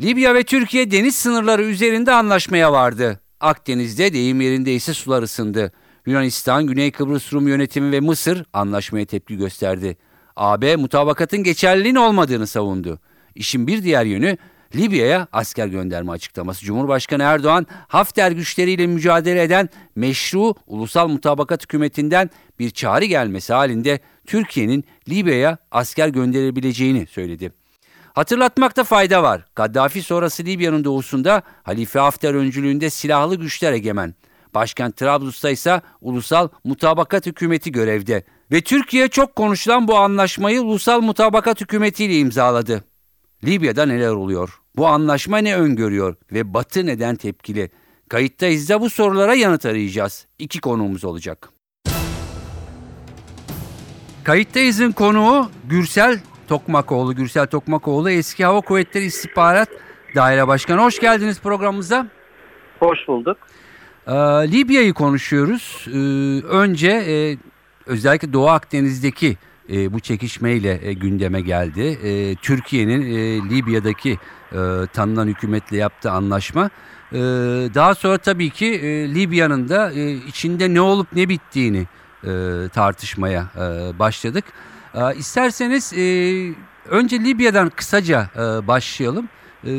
Libya ve Türkiye deniz sınırları üzerinde anlaşmaya vardı. Akdeniz'de deyim yerinde ise sular ısındı. Yunanistan, Güney Kıbrıs Rum yönetimi ve Mısır anlaşmaya tepki gösterdi. AB mutabakatın geçerliliğin olmadığını savundu. İşin bir diğer yönü Libya'ya asker gönderme açıklaması. Cumhurbaşkanı Erdoğan, Hafter güçleriyle mücadele eden meşru ulusal mutabakat hükümetinden bir çağrı gelmesi halinde Türkiye'nin Libya'ya asker gönderebileceğini söyledi. Hatırlatmakta fayda var. Gaddafi sonrası Libya'nın doğusunda Halife Hafter öncülüğünde silahlı güçler egemen. Başkent Trablus'ta ise ulusal mutabakat hükümeti görevde. Ve Türkiye çok konuşulan bu anlaşmayı ulusal mutabakat hükümetiyle imzaladı. Libya'da neler oluyor? Bu anlaşma ne öngörüyor ve Batı neden tepkili? Kayıttayız da bu sorulara yanıt arayacağız. İki konuğumuz olacak. Kayıttayız'ın konuğu Gürsel Tokmakoğlu. Gürsel Tokmakoğlu eski Hava Kuvvetleri İstihbarat Daire Başkanı. Hoş geldiniz programımıza. Hoş bulduk. Ee, Libya'yı konuşuyoruz. Ee, önce e, özellikle Doğu Akdeniz'deki e, bu çekişmeyle e, gündeme geldi. E, Türkiye'nin e, Libya'daki e, tanınan hükümetle yaptığı anlaşma. E, daha sonra tabii ki e, Libya'nın da e, içinde ne olup ne bittiğini e, tartışmaya e, başladık. E, isterseniz e, önce Libya'dan kısaca e, başlayalım. E,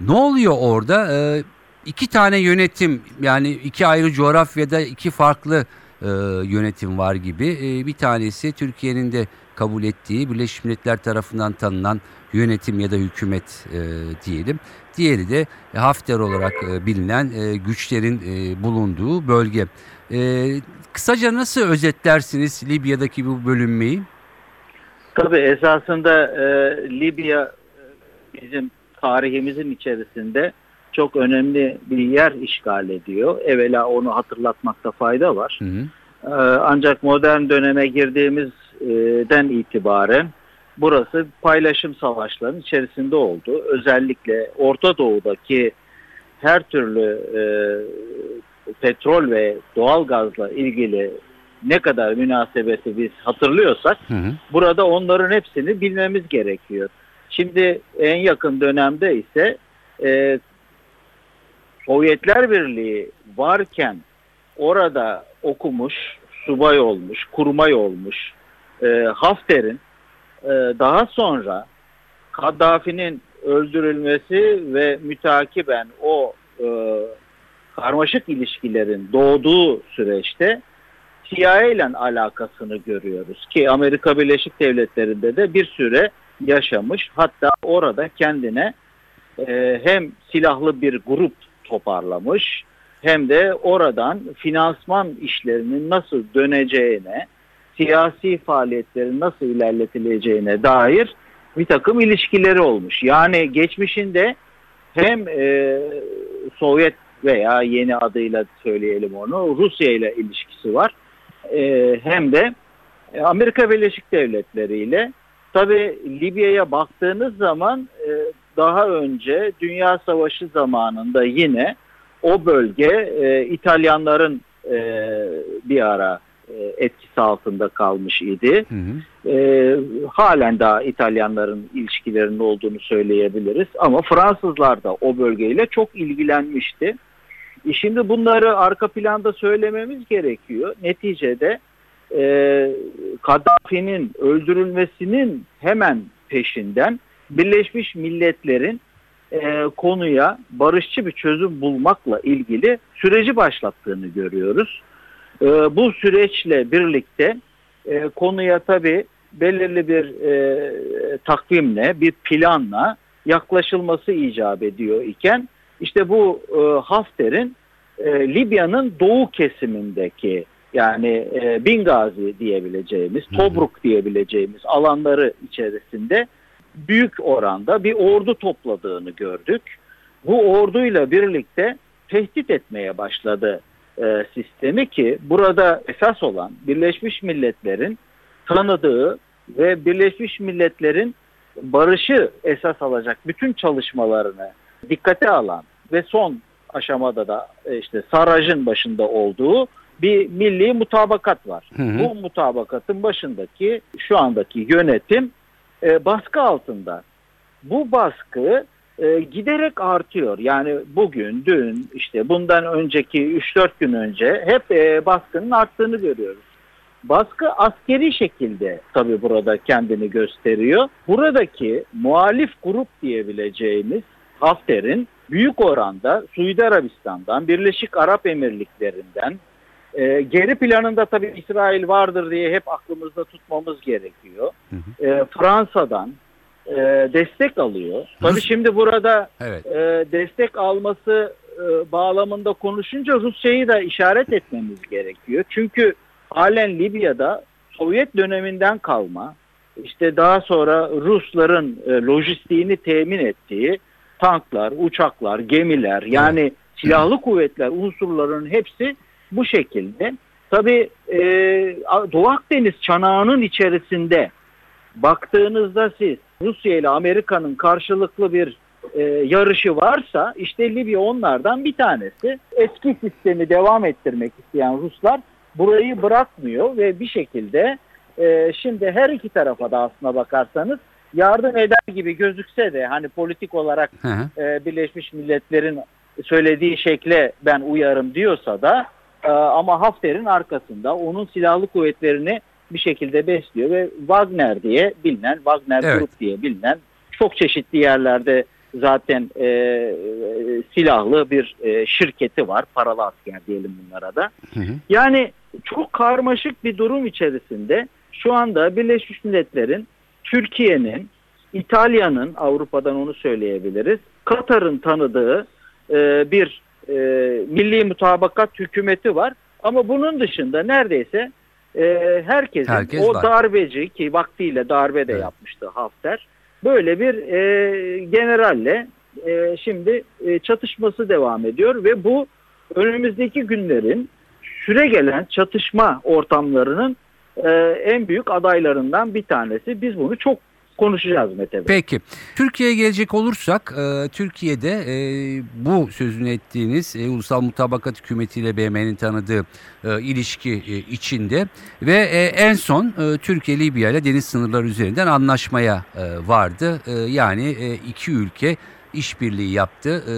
ne oluyor orada? E, iki tane yönetim yani iki ayrı coğrafyada iki farklı e, yönetim var gibi. E, bir tanesi Türkiye'nin de kabul ettiği Birleşmiş Milletler tarafından tanınan yönetim ya da hükümet e, diyelim. Diğeri de Hafter olarak e, bilinen e, güçlerin e, bulunduğu bölge. E, kısaca nasıl özetlersiniz Libya'daki bu bölünmeyi? Tabii esasında e, Libya e, bizim tarihimizin içerisinde çok önemli bir yer işgal ediyor. Evvela onu hatırlatmakta fayda var. Hı hı. Ee, ancak modern döneme girdiğimizden itibaren burası paylaşım savaşlarının içerisinde oldu. Özellikle Orta Doğu'daki her türlü e, petrol ve doğal gazla ilgili ne kadar münasebeti biz hatırlıyorsak hı hı. burada onların hepsini bilmemiz gerekiyor. Şimdi en yakın dönemde ise e, Sovyetler Birliği varken orada okumuş, subay olmuş, kurmay olmuş e, Hafter'in e, daha sonra Kaddafi'nin öldürülmesi ve mütakiben o e, karmaşık ilişkilerin doğduğu süreçte CIA ile alakasını görüyoruz ki Amerika Birleşik Devletleri'nde de bir süre yaşamış hatta orada kendine e, hem silahlı bir grup toparlamış hem de oradan finansman işlerinin nasıl döneceğine, siyasi faaliyetlerin nasıl ilerletileceğine dair bir takım ilişkileri olmuş. Yani geçmişinde hem e, Sovyet veya yeni adıyla söyleyelim onu Rusya ile ilişkisi var. E, hem de Amerika Birleşik Devletleri ile tabi Libya'ya baktığınız zaman e, daha önce Dünya Savaşı zamanında yine o bölge e, İtalyanların e, bir ara e, etkisi altında kalmış idi. Hı hı. E, halen daha İtalyanların ilişkilerinin olduğunu söyleyebiliriz. Ama Fransızlar da o bölgeyle çok ilgilenmişti. E şimdi bunları arka planda söylememiz gerekiyor. Neticede e, Kaddafi'nin öldürülmesinin hemen peşinden Birleşmiş Milletler'in e, konuya barışçı bir çözüm bulmakla ilgili süreci başlattığını görüyoruz. E, bu süreçle birlikte e, konuya tabi belirli bir e, takvimle, bir planla yaklaşılması icap ediyor iken işte bu e, Hafter'in e, Libya'nın doğu kesimindeki yani e, Bingazi diyebileceğimiz, Tobruk diyebileceğimiz alanları içerisinde büyük oranda bir ordu topladığını gördük. Bu orduyla birlikte tehdit etmeye başladı e, sistemi ki burada esas olan Birleşmiş Milletler'in tanıdığı ve Birleşmiş Milletler'in barışı esas alacak bütün çalışmalarını dikkate alan ve son aşamada da e, işte Saraj'ın başında olduğu bir milli mutabakat var. Hı hı. Bu mutabakatın başındaki şu andaki yönetim e, baskı altında. Bu baskı e, giderek artıyor. Yani bugün, dün, işte bundan önceki 3-4 gün önce hep e, baskının arttığını görüyoruz. Baskı askeri şekilde tabii burada kendini gösteriyor. Buradaki muhalif grup diyebileceğimiz Hafter'in büyük oranda Suudi Arabistan'dan, Birleşik Arap Emirlikleri'nden, e, geri planında tabii İsrail vardır diye hep aklımızda tutmamız gerekiyor. Hı E, Fransa'dan e, destek alıyor. Tabii Rus- şimdi burada Evet. e, destek alması e, bağlamında konuşunca Rusya'yı da işaret etmemiz gerekiyor. Çünkü halen Libya'da Sovyet döneminden kalma işte daha sonra Rusların e, lojistiğini temin ettiği tanklar, uçaklar, gemiler yani silahlı kuvvetler unsurlarının hepsi bu şekilde. Tabii e, Doğu Akdeniz çanağının içerisinde baktığınızda siz Rusya ile Amerika'nın karşılıklı bir e, yarışı varsa işte Libya onlardan bir tanesi. Eski sistemi devam ettirmek isteyen Ruslar burayı bırakmıyor ve bir şekilde e, şimdi her iki tarafa da aslına bakarsanız yardım eder gibi gözükse de hani politik olarak Hı hı. e, Birleşmiş Milletler'in söylediği şekle ben uyarım diyorsa da e, ama Hafter'in arkasında onun silahlı kuvvetlerini bir şekilde besliyor ve Wagner diye bilinen, Wagner Evet. Group diye bilinen çok çeşitli yerlerde zaten e, e, silahlı bir e, şirketi var. Paralı asker diyelim bunlara da. Hı hı. Yani çok karmaşık bir durum içerisinde şu anda Birleşmiş Milletler'in, Türkiye'nin, İtalya'nın, Avrupa'dan onu söyleyebiliriz, Katar'ın tanıdığı e, bir e, milli mutabakat hükümeti var. Ama bunun dışında neredeyse e, herkesin Herkes o var. darbeci ki vaktiyle darbe de Evet. yapmıştı Hafter, böyle bir e, generalle e, şimdi e, çatışması devam ediyor ve bu önümüzdeki günlerin süre gelen çatışma ortamlarının e, en büyük adaylarından bir tanesi. Biz bunu çok konuşacağız Mete Bey. Peki. Türkiye'ye gelecek olursak e, Türkiye'de e, bu sözünü ettiğiniz e, Ulusal Mutabakat Hükümeti ile BM'nin tanıdığı ilişki içinde ve en son e, Türkiye Libya ile deniz sınırları üzerinden anlaşmaya vardı. Yani iki ülke işbirliği yaptı. E,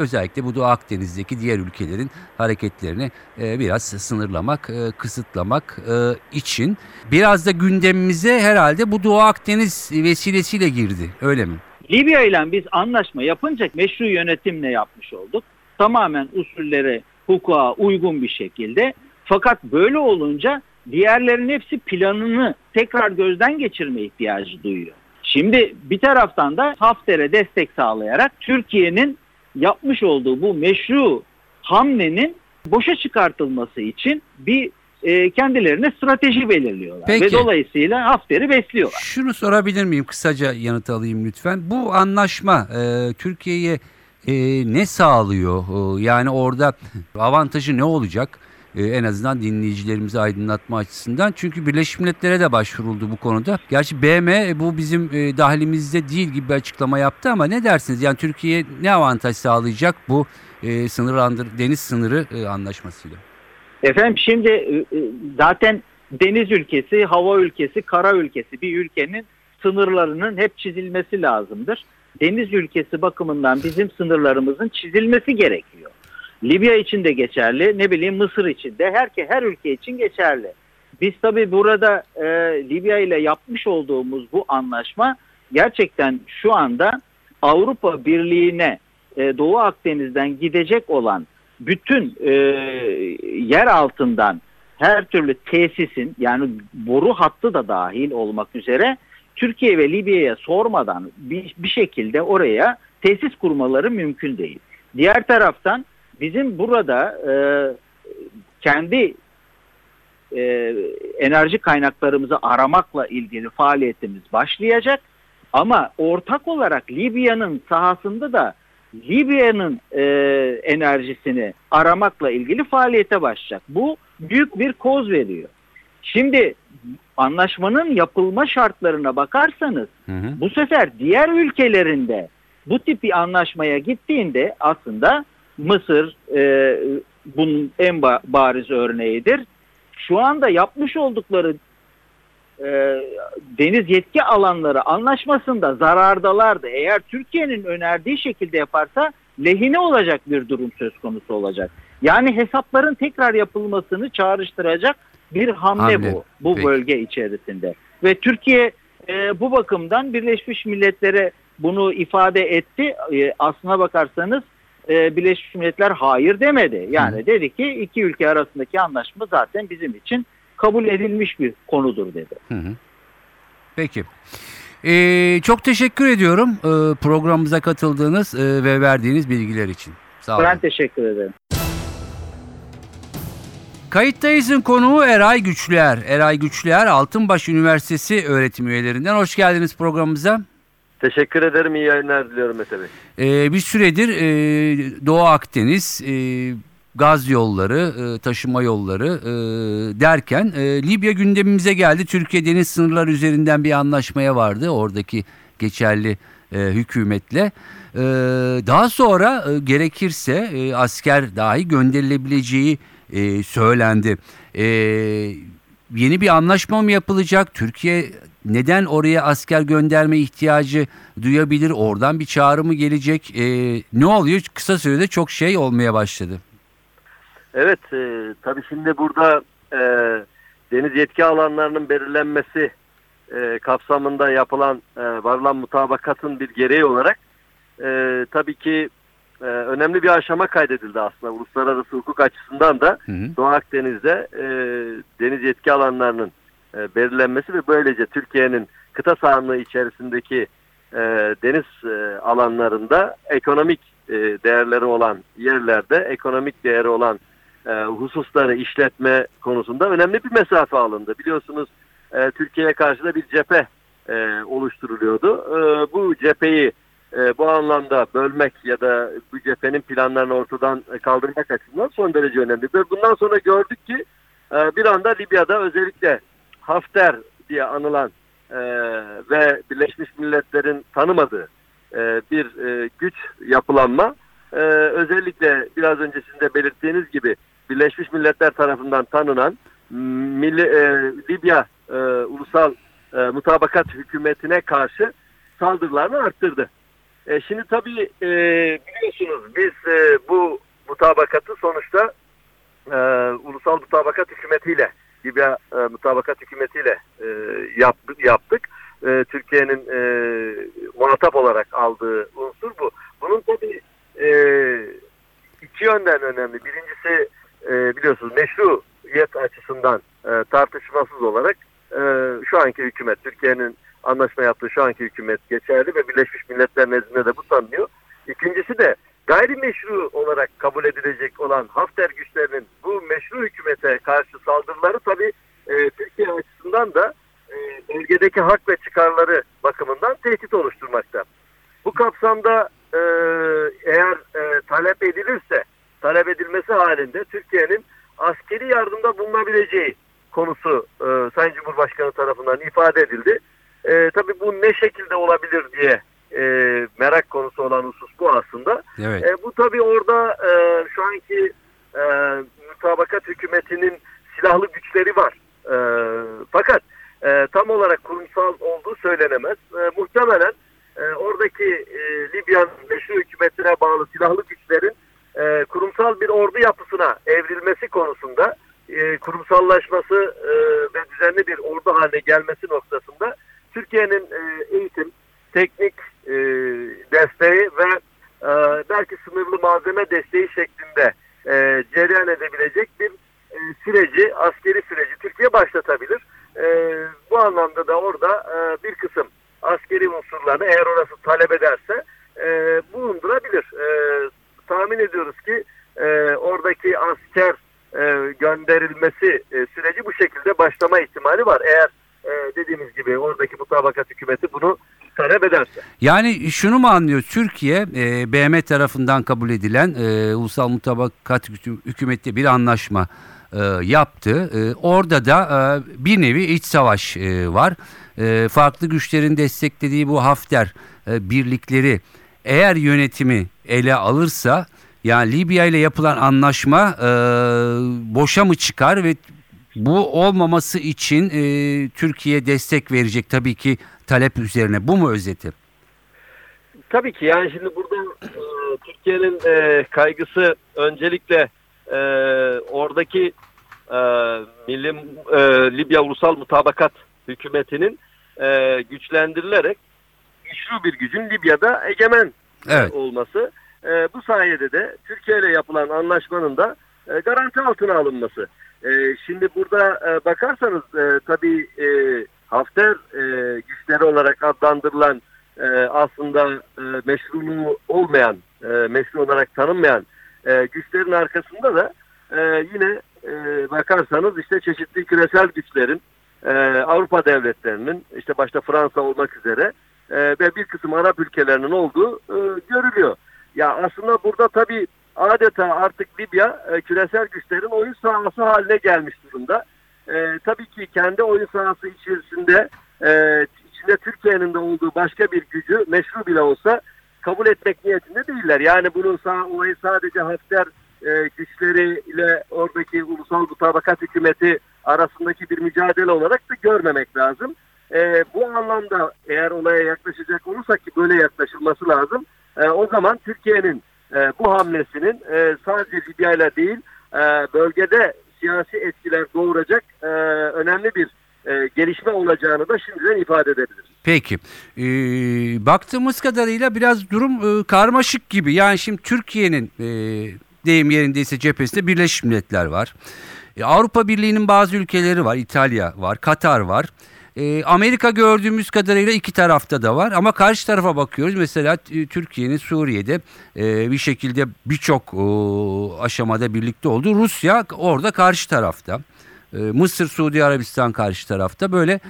özellikle bu Doğu Akdeniz'deki diğer ülkelerin hareketlerini e, biraz sınırlamak, e, kısıtlamak e, için. Biraz da gündemimize herhalde bu Doğu Akdeniz vesilesiyle girdi. Öyle mi? Libya ile biz anlaşma yapınca meşru yönetimle yapmış olduk. Tamamen usullere, hukuka uygun bir şekilde. Fakat böyle olunca diğerlerin hepsi planını tekrar gözden geçirme ihtiyacı duyuyor. Şimdi bir taraftan da Hafter'e destek sağlayarak Türkiye'nin yapmış olduğu bu meşru hamlenin boşa çıkartılması için bir e, kendilerine strateji belirliyorlar. Peki. Ve dolayısıyla Hafter'i besliyorlar. Şunu sorabilir miyim? Kısaca yanıt alayım lütfen. Bu anlaşma e, Türkiye'ye e, ne sağlıyor? E, yani orada avantajı ne olacak? E, en azından dinleyicilerimizi aydınlatma açısından. Çünkü Birleşmiş Milletler'e de başvuruldu bu konuda. Gerçi BM bu bizim e, dahilimizde değil gibi bir açıklama yaptı ama ne dersiniz? Yani Türkiye ne avantaj sağlayacak bu e, sınırlandır deniz sınırı e, anlaşmasıyla? Efendim şimdi e, e, zaten deniz ülkesi, hava ülkesi, kara ülkesi bir ülkenin sınırlarının hep çizilmesi lazımdır. Deniz ülkesi bakımından bizim sınırlarımızın çizilmesi gerekiyor. Libya için de geçerli, ne bileyim Mısır için de, her, her ülke için geçerli. Biz tabii burada e, Libya ile yapmış olduğumuz bu anlaşma gerçekten şu anda Avrupa Birliği'ne e, Doğu Akdeniz'den gidecek olan bütün e, yer altından her türlü tesisin yani boru hattı da dahil olmak üzere Türkiye ve Libya'ya sormadan bir, bir şekilde oraya tesis kurmaları mümkün değil. Diğer taraftan bizim burada e, kendi e, enerji kaynaklarımızı aramakla ilgili faaliyetimiz başlayacak. Ama ortak olarak Libya'nın sahasında da Libya'nın e, enerjisini aramakla ilgili faaliyete başlayacak. Bu büyük bir koz veriyor. Şimdi anlaşmanın yapılma şartlarına bakarsanız Hı hı. bu sefer diğer ülkelerinde bu tip bir anlaşmaya gittiğinde aslında Mısır e, bunun en ba- bariz örneğidir. Şu anda yapmış oldukları e, deniz yetki alanları anlaşmasında zarardalardı. Eğer Türkiye'nin önerdiği şekilde yaparsa lehine olacak bir durum söz konusu olacak. Yani hesapların tekrar yapılmasını çağrıştıracak bir hamle, Hamle. bu bu Peki. bölge içerisinde. Ve Türkiye e, bu bakımdan Birleşmiş Milletler'e bunu ifade etti. E, aslına bakarsanız e, Birleşmiş Milletler hayır demedi. Yani dedi ki iki ülke arasındaki anlaşma zaten bizim için kabul edilmiş bir konudur dedi. Hı hı. Peki. Ee, çok teşekkür ediyorum e, programımıza katıldığınız e, ve verdiğiniz bilgiler için. Sağ olun. Ben teşekkür ederim. Kayıttayız'ın konuğu Eray Güçlüer. Eray Güçlüer Altınbaş Üniversitesi öğretim üyelerinden. Hoş geldiniz programımıza. Teşekkür ederim. iyi yayınlar diliyorum Mete Bey. Ee, bir süredir e, Doğu Akdeniz, e, gaz yolları, e, taşıma yolları e, derken e, Libya gündemimize geldi. Türkiye deniz sınırları üzerinden bir anlaşmaya vardı oradaki geçerli e, hükümetle. E, daha sonra e, gerekirse e, asker dahi gönderilebileceği e, söylendi. E, yeni bir anlaşma mı yapılacak? Türkiye neden oraya asker gönderme ihtiyacı duyabilir? Oradan bir çağrı mı gelecek? E, ne oluyor? Kısa sürede çok şey olmaya başladı. Evet, e, tabii şimdi burada e, deniz yetki alanlarının belirlenmesi e, kapsamında yapılan, e, varılan mutabakatın bir gereği olarak e, tabii ki e, önemli bir aşama kaydedildi aslında. Uluslararası hukuk açısından da Hı hı. Doğu Akdeniz'de e, deniz yetki alanlarının e, belirlenmesi ve böylece Türkiye'nin kıta sahanlığı içerisindeki e, deniz e, alanlarında ekonomik değerleri olan yerlerde ekonomik değeri olan hususları işletme konusunda önemli bir mesafe alındı. Biliyorsunuz Türkiye'ye karşı da bir cephe oluşturuluyordu. Bu cepheyi bu anlamda bölmek ya da bu cephenin planlarını ortadan kaldırmak açısından son derece önemli. Bundan sonra gördük ki bir anda Libya'da özellikle Hafter diye anılan e, ve Birleşmiş Milletler'in tanımadığı e, bir e, güç yapılanma e, özellikle biraz önce sizin de belirttiğiniz gibi Birleşmiş Milletler tarafından tanınan Milli, e, Libya e, Ulusal e, Mutabakat Hükümeti'ne karşı saldırılarını arttırdı. E, şimdi tabii e, biliyorsunuz biz e, bu mutabakatı sonuçta e, Ulusal Mutabakat Hükümeti'yle Libya e, Mutabakat Hükümeti'yle e, yap, yaptık. E, Türkiye'nin e, muhatap olarak aldığı unsur bu. Bunun tabii e, iki yönden önemli. Birincisi e, biliyorsunuz meşruiyet açısından e, tartışmasız olarak e, şu anki hükümet, Türkiye'nin anlaşma yaptığı şu anki hükümet geçerli ve Birleşmiş Milletler nezdinde de bu tanınıyor. İkincisi de gayrimeşru olarak kabul edilecek olan Hafter güçlerinin bu meşru hükümete karşı saldırıları tabii e, Türkiye açısından da e, bölgedeki hak ve çıkarları bakımından tehdit oluşturmakta. Bu kapsamda e, eğer e, talep edilirse, talep edilmesi halinde Türkiye'nin askeri yardımda bulunabileceği konusu e, Sayın Cumhurbaşkanı tarafından ifade edildi. E, tabii bu ne şekilde olabilir diye e, merak konusu olan husus bu aslında. Evet. E, bu tabii orada e, şu anki e, mutabakat hükümetinin silahlı güçleri var. E, fakat e, tam olarak kurumsal söylenemez. E, muhtemelen e, oradaki e, Libya'nın meşru hükümetine bağlı silahlı güçlerin e, kurumsal bir ordu yapısına evrilmesi konusunda e, kurumsallaşması e, ve düzenli bir ordu haline gelmesi noktasında Türkiye'nin e, eğitim, teknik e, desteği ve e, belki sınırlı malzeme desteği şeklinde e, cereyan edebilecek bir e, süreci, askeri süreci Türkiye başlatabilir. E, bu anlamda da orada e, bir kısım askeri unsurlarını eğer orası talep ederse e, bulundurabilir. E, tahmin ediyoruz ki e, oradaki asker e, gönderilmesi e, süreci bu şekilde başlama ihtimali var. Eğer e, dediğimiz gibi oradaki mutabakat hükümeti bunu talep ederse. Yani şunu mu anlıyor Türkiye e, BM tarafından kabul edilen e, ulusal mutabakat hüküm- hükümette bir anlaşma e, yaptı. E, orada da e, bir nevi iç savaş e, var. E, farklı güçlerin desteklediği bu Hafter e, birlikleri eğer yönetimi ele alırsa yani Libya ile yapılan anlaşma e, boşa mı çıkar ve bu olmaması için e, Türkiye destek verecek tabii ki talep üzerine. Bu mu özeti? Tabii ki yani şimdi burada e, Türkiye'nin e, kaygısı öncelikle e, oradaki e, Milli e, Libya Ulusal Mutabakat Hükümeti'nin e, güçlendirilerek güçlü bir gücün Libya'da egemen Evet. olması. E, bu sayede de Türkiye ile yapılan anlaşmanın da e, garanti altına alınması. E, şimdi burada e, bakarsanız e, tabii e, Hafter e, güçleri olarak adlandırılan e, aslında e, meşruluğu olmayan, e, meşru olarak tanınmayan e, güçlerin arkasında da e, yine e, bakarsanız işte çeşitli küresel güçlerin e, Avrupa devletlerinin işte başta Fransa olmak üzere e, ve bir kısım Arap ülkelerinin olduğu e, görülüyor. Ya aslında burada tabii adeta artık Libya e, küresel güçlerin oyun sahası haline gelmiş durumda. E, tabii ki kendi oyun sahası içerisinde e, içinde Türkiye'nin de olduğu başka bir gücü meşru bile olsa kabul etmek niyetinde değiller. Yani bunun sağ, olayı sadece Hafter e, güçleriyle oradaki ulusal mutabakat hükümeti arasındaki bir mücadele olarak da görmemek lazım. E, bu anlamda eğer olaya yaklaşacak olursak ki böyle yaklaşılması lazım. E, o zaman Türkiye'nin e, bu hamlesinin e, sadece Libya ile değil e, bölgede siyasi etkiler doğuracak e, önemli bir e, gelişme olacağını da şimdiden ifade edebiliriz. Peki. Ee, baktığımız kadarıyla biraz durum e, karmaşık gibi. Yani şimdi Türkiye'nin e, deyim yerindeyse cephesinde Birleşmiş Milletler var. E, Avrupa Birliği'nin bazı ülkeleri var. İtalya var, Katar var. E, Amerika gördüğümüz kadarıyla iki tarafta da var ama karşı tarafa bakıyoruz. Mesela e, Türkiye'nin Suriye'de e, bir şekilde birçok aşamada birlikte olduğu Rusya orada karşı tarafta. E, Mısır, Suudi Arabistan karşı tarafta böyle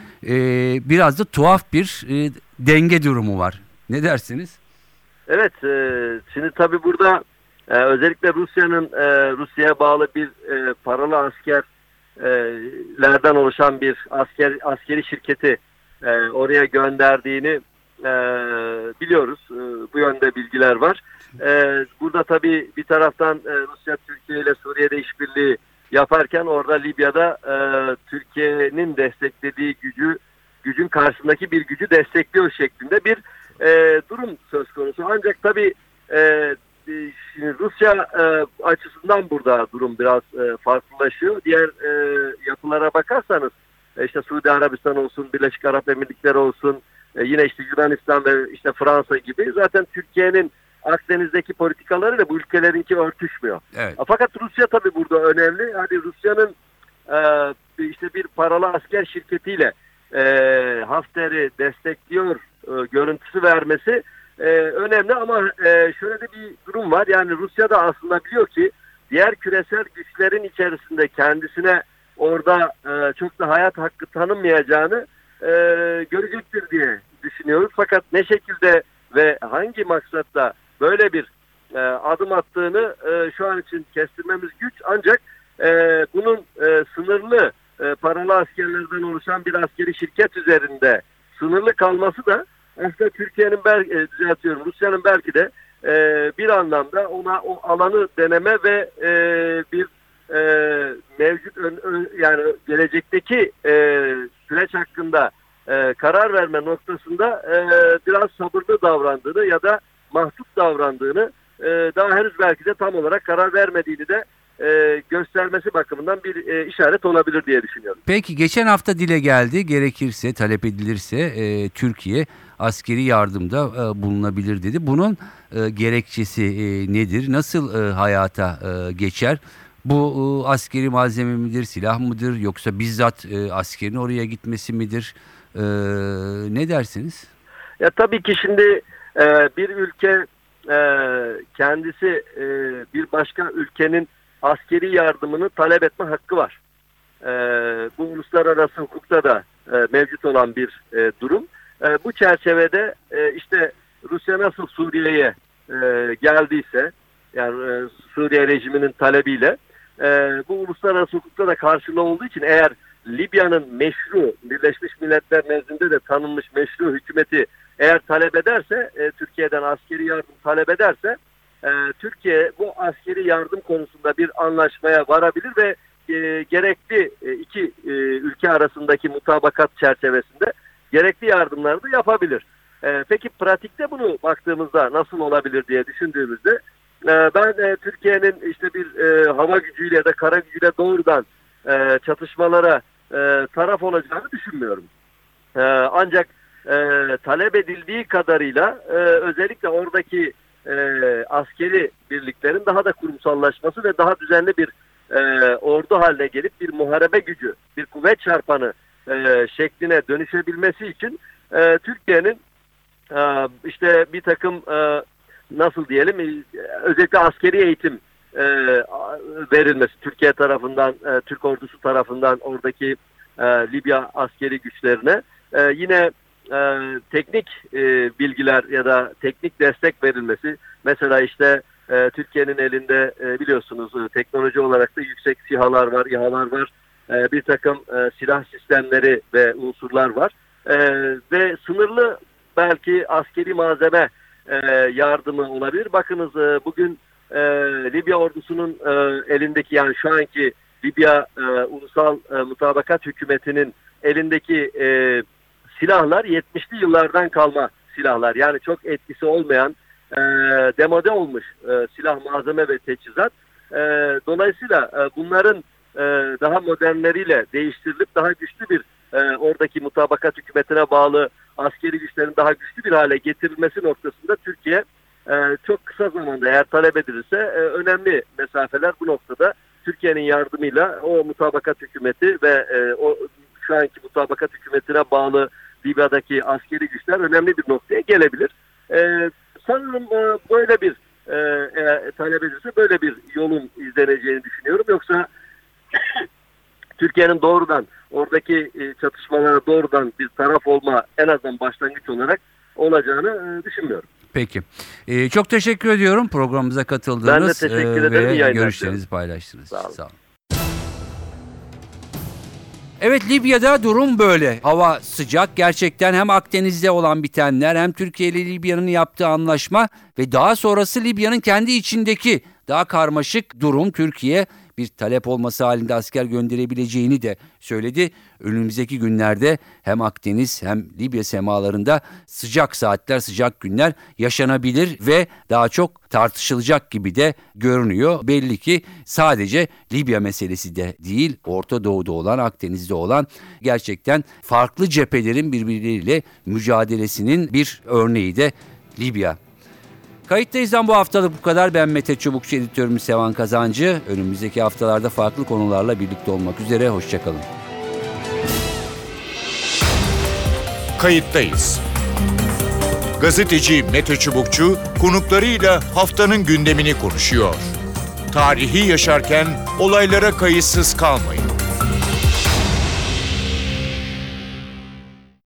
biraz da tuhaf bir denge durumu var. Ne dersiniz? Evet, şimdi tabii burada özellikle Rusya'nın e, Rusya'ya bağlı bir paralı askerlerden oluşan bir asker askeri şirketi e, oraya gönderdiğini e, biliyoruz. E, bu yönde bilgiler var. E, burada tabii bir taraftan e, Rusya Türkiye ile Suriye'de işbirliği yaparken orada Libya'da e, Türkiye'nin desteklediği gücü gücün karşısındaki bir gücü destekliyor şeklinde bir e, durum söz konusu. Ancak tabii e, şimdi Rusya e, açısından burada durum biraz e, farklılaşıyor. Diğer e, yapılara bakarsanız e, işte Suudi Arabistan olsun, Birleşik Arap Emirlikleri olsun, e, yine işte Yunanistan ve işte Fransa gibi zaten Türkiye'nin Akdeniz'deki politikalarıyla bu ülkelerinki örtüşmüyor. Evet. Fakat Rusya tabii burada önemli. Hani Rusya'nın e, işte bir paralı asker şirketiyle e, Hafter'i destekliyor e, görüntüsü vermesi e, önemli ama e, şöyle de bir durum var. Yani Rusya da aslında biliyor ki diğer küresel güçlerin içerisinde kendisine orada e, çok da hayat hakkı tanınmayacağını e, görecektir diye düşünüyoruz. Fakat ne şekilde ve hangi maksatla böyle bir e, adım attığını e, şu an için kestirmemiz güç. Ancak e, bunun e, sınırlı e, paralı askerlerden oluşan bir askeri şirket üzerinde sınırlı kalması da aslında Türkiye'nin belki e, düzeltiyorum Rusya'nın belki de e, bir anlamda ona o alanı deneme ve e, bir e, mevcut ön- ön- yani gelecekteki e, süreç hakkında e, karar verme noktasında e, biraz sabırlı davrandığını ya da mahcup davrandığını e, daha henüz belki de tam olarak karar vermediğini de e, göstermesi bakımından bir e, işaret olabilir diye düşünüyorum. Peki geçen hafta dile geldi gerekirse talep edilirse e, Türkiye askeri yardımda e, bulunabilir dedi. Bunun e, gerekçesi e, nedir? Nasıl e, hayata e, geçer? Bu e, askeri malzeme midir, silah mıdır yoksa bizzat e, askerin oraya gitmesi midir? E, ne dersiniz? Ya tabii ki şimdi e, bir ülke e, kendisi e, bir başka ülkenin askeri yardımını talep etme hakkı var. E, bu uluslararası hukukta da e, mevcut olan bir e, durum. E, bu çerçevede e, işte Rusya nasıl Suriye'ye e, geldiyse yani e, Suriye rejiminin talebiyle e, bu uluslararası hukukta da karşılığı olduğu için eğer Libya'nın meşru Birleşmiş Milletler nezdinde de tanınmış meşru hükümeti eğer talep ederse e, Türkiye'den askeri yardım talep ederse e, Türkiye bu askeri yardım konusunda bir anlaşmaya varabilir ve e, gerekli e, iki e, ülke arasındaki mutabakat çerçevesinde gerekli yardımları da yapabilir. E, peki pratikte bunu baktığımızda nasıl olabilir diye düşündüğümüzde e, ben e, Türkiye'nin işte bir e, hava gücüyle ya da kara gücüyle doğrudan e, çatışmalara e, taraf olacağını düşünmüyorum. E, ancak e, talep edildiği kadarıyla e, özellikle oradaki e, askeri birliklerin daha da kurumsallaşması ve daha düzenli bir e, ordu haline gelip bir muharebe gücü, bir kuvvet çarpanı e, şekline dönüşebilmesi için e, Türkiye'nin e, işte bir takım e, nasıl diyelim e, özellikle askeri eğitim e, verilmesi Türkiye tarafından, e, Türk ordusu tarafından oradaki e, Libya askeri güçlerine e, yine e, teknik e, bilgiler ya da teknik destek verilmesi. Mesela işte e, Türkiye'nin elinde e, biliyorsunuz e, teknoloji olarak da yüksek SİHA'lar var, İHA'lar var, e, bir takım e, silah sistemleri ve unsurlar var E, ve sınırlı belki askeri malzeme e, yardımı olabilir. Bakınız e, bugün Libya ordusunun elindeki yani şu anki Libya Ulusal e, Mutabakat Hükümeti'nin elindeki silahlar 70'li yıllardan kalma silahlar. Yani çok etkisi olmayan e, demode olmuş silah malzeme ve teçhizat. Dolayısıyla bunların e, daha modernleriyle değiştirilip daha güçlü bir e, oradaki mutabakat hükümetine bağlı askeri güçlerin daha güçlü bir hale getirilmesi noktasında Türkiye e, çok kısa zamanda eğer talep edilirse önemli mesafeler bu noktada Türkiye'nin yardımıyla o mutabakat hükümeti ve o şu anki mutabakat hükümetine bağlı Libya'daki askeri güçler önemli bir noktaya gelebilir. Sanırım böyle bir e, talep edilirse böyle bir yolun izleneceğini Türkiye'nin doğrudan oradaki e, çatışmalara doğrudan bir taraf olma en azından başlangıç olarak olacağını e, düşünmüyorum. Peki. Ee, çok teşekkür ediyorum programımıza katıldığınız Ben de teşekkür e, ve görüşlerinizi paylaştınız. Sağ olun. Sağ olun. Evet Libya'da durum böyle. Hava sıcak gerçekten hem Akdeniz'de olan bitenler hem Türkiye ile Libya'nın yaptığı anlaşma ve daha sonrası Libya'nın kendi içindeki daha karmaşık durum Türkiye bir talep olması halinde asker gönderebileceğini de söyledi. Önümüzdeki günlerde hem Akdeniz hem Libya semalarında sıcak saatler, sıcak günler yaşanabilir ve daha çok tartışılacak gibi de görünüyor. Belli ki sadece Libya meselesi de değil, Orta Doğu'da olan, Akdeniz'de olan gerçekten farklı cephelerin birbirleriyle mücadelesinin bir örneği de Libya. Kayıttayız'dan bu haftalık bu kadar. Ben Mete Çubukçu, editörümüz Sevan Kazancı. Önümüzdeki haftalarda farklı konularla birlikte olmak üzere. Hoşçakalın. Kayıttayız. Gazeteci Mete Çubukçu konuklarıyla haftanın gündemini konuşuyor. Tarihi yaşarken olaylara kayıtsız kalmayın.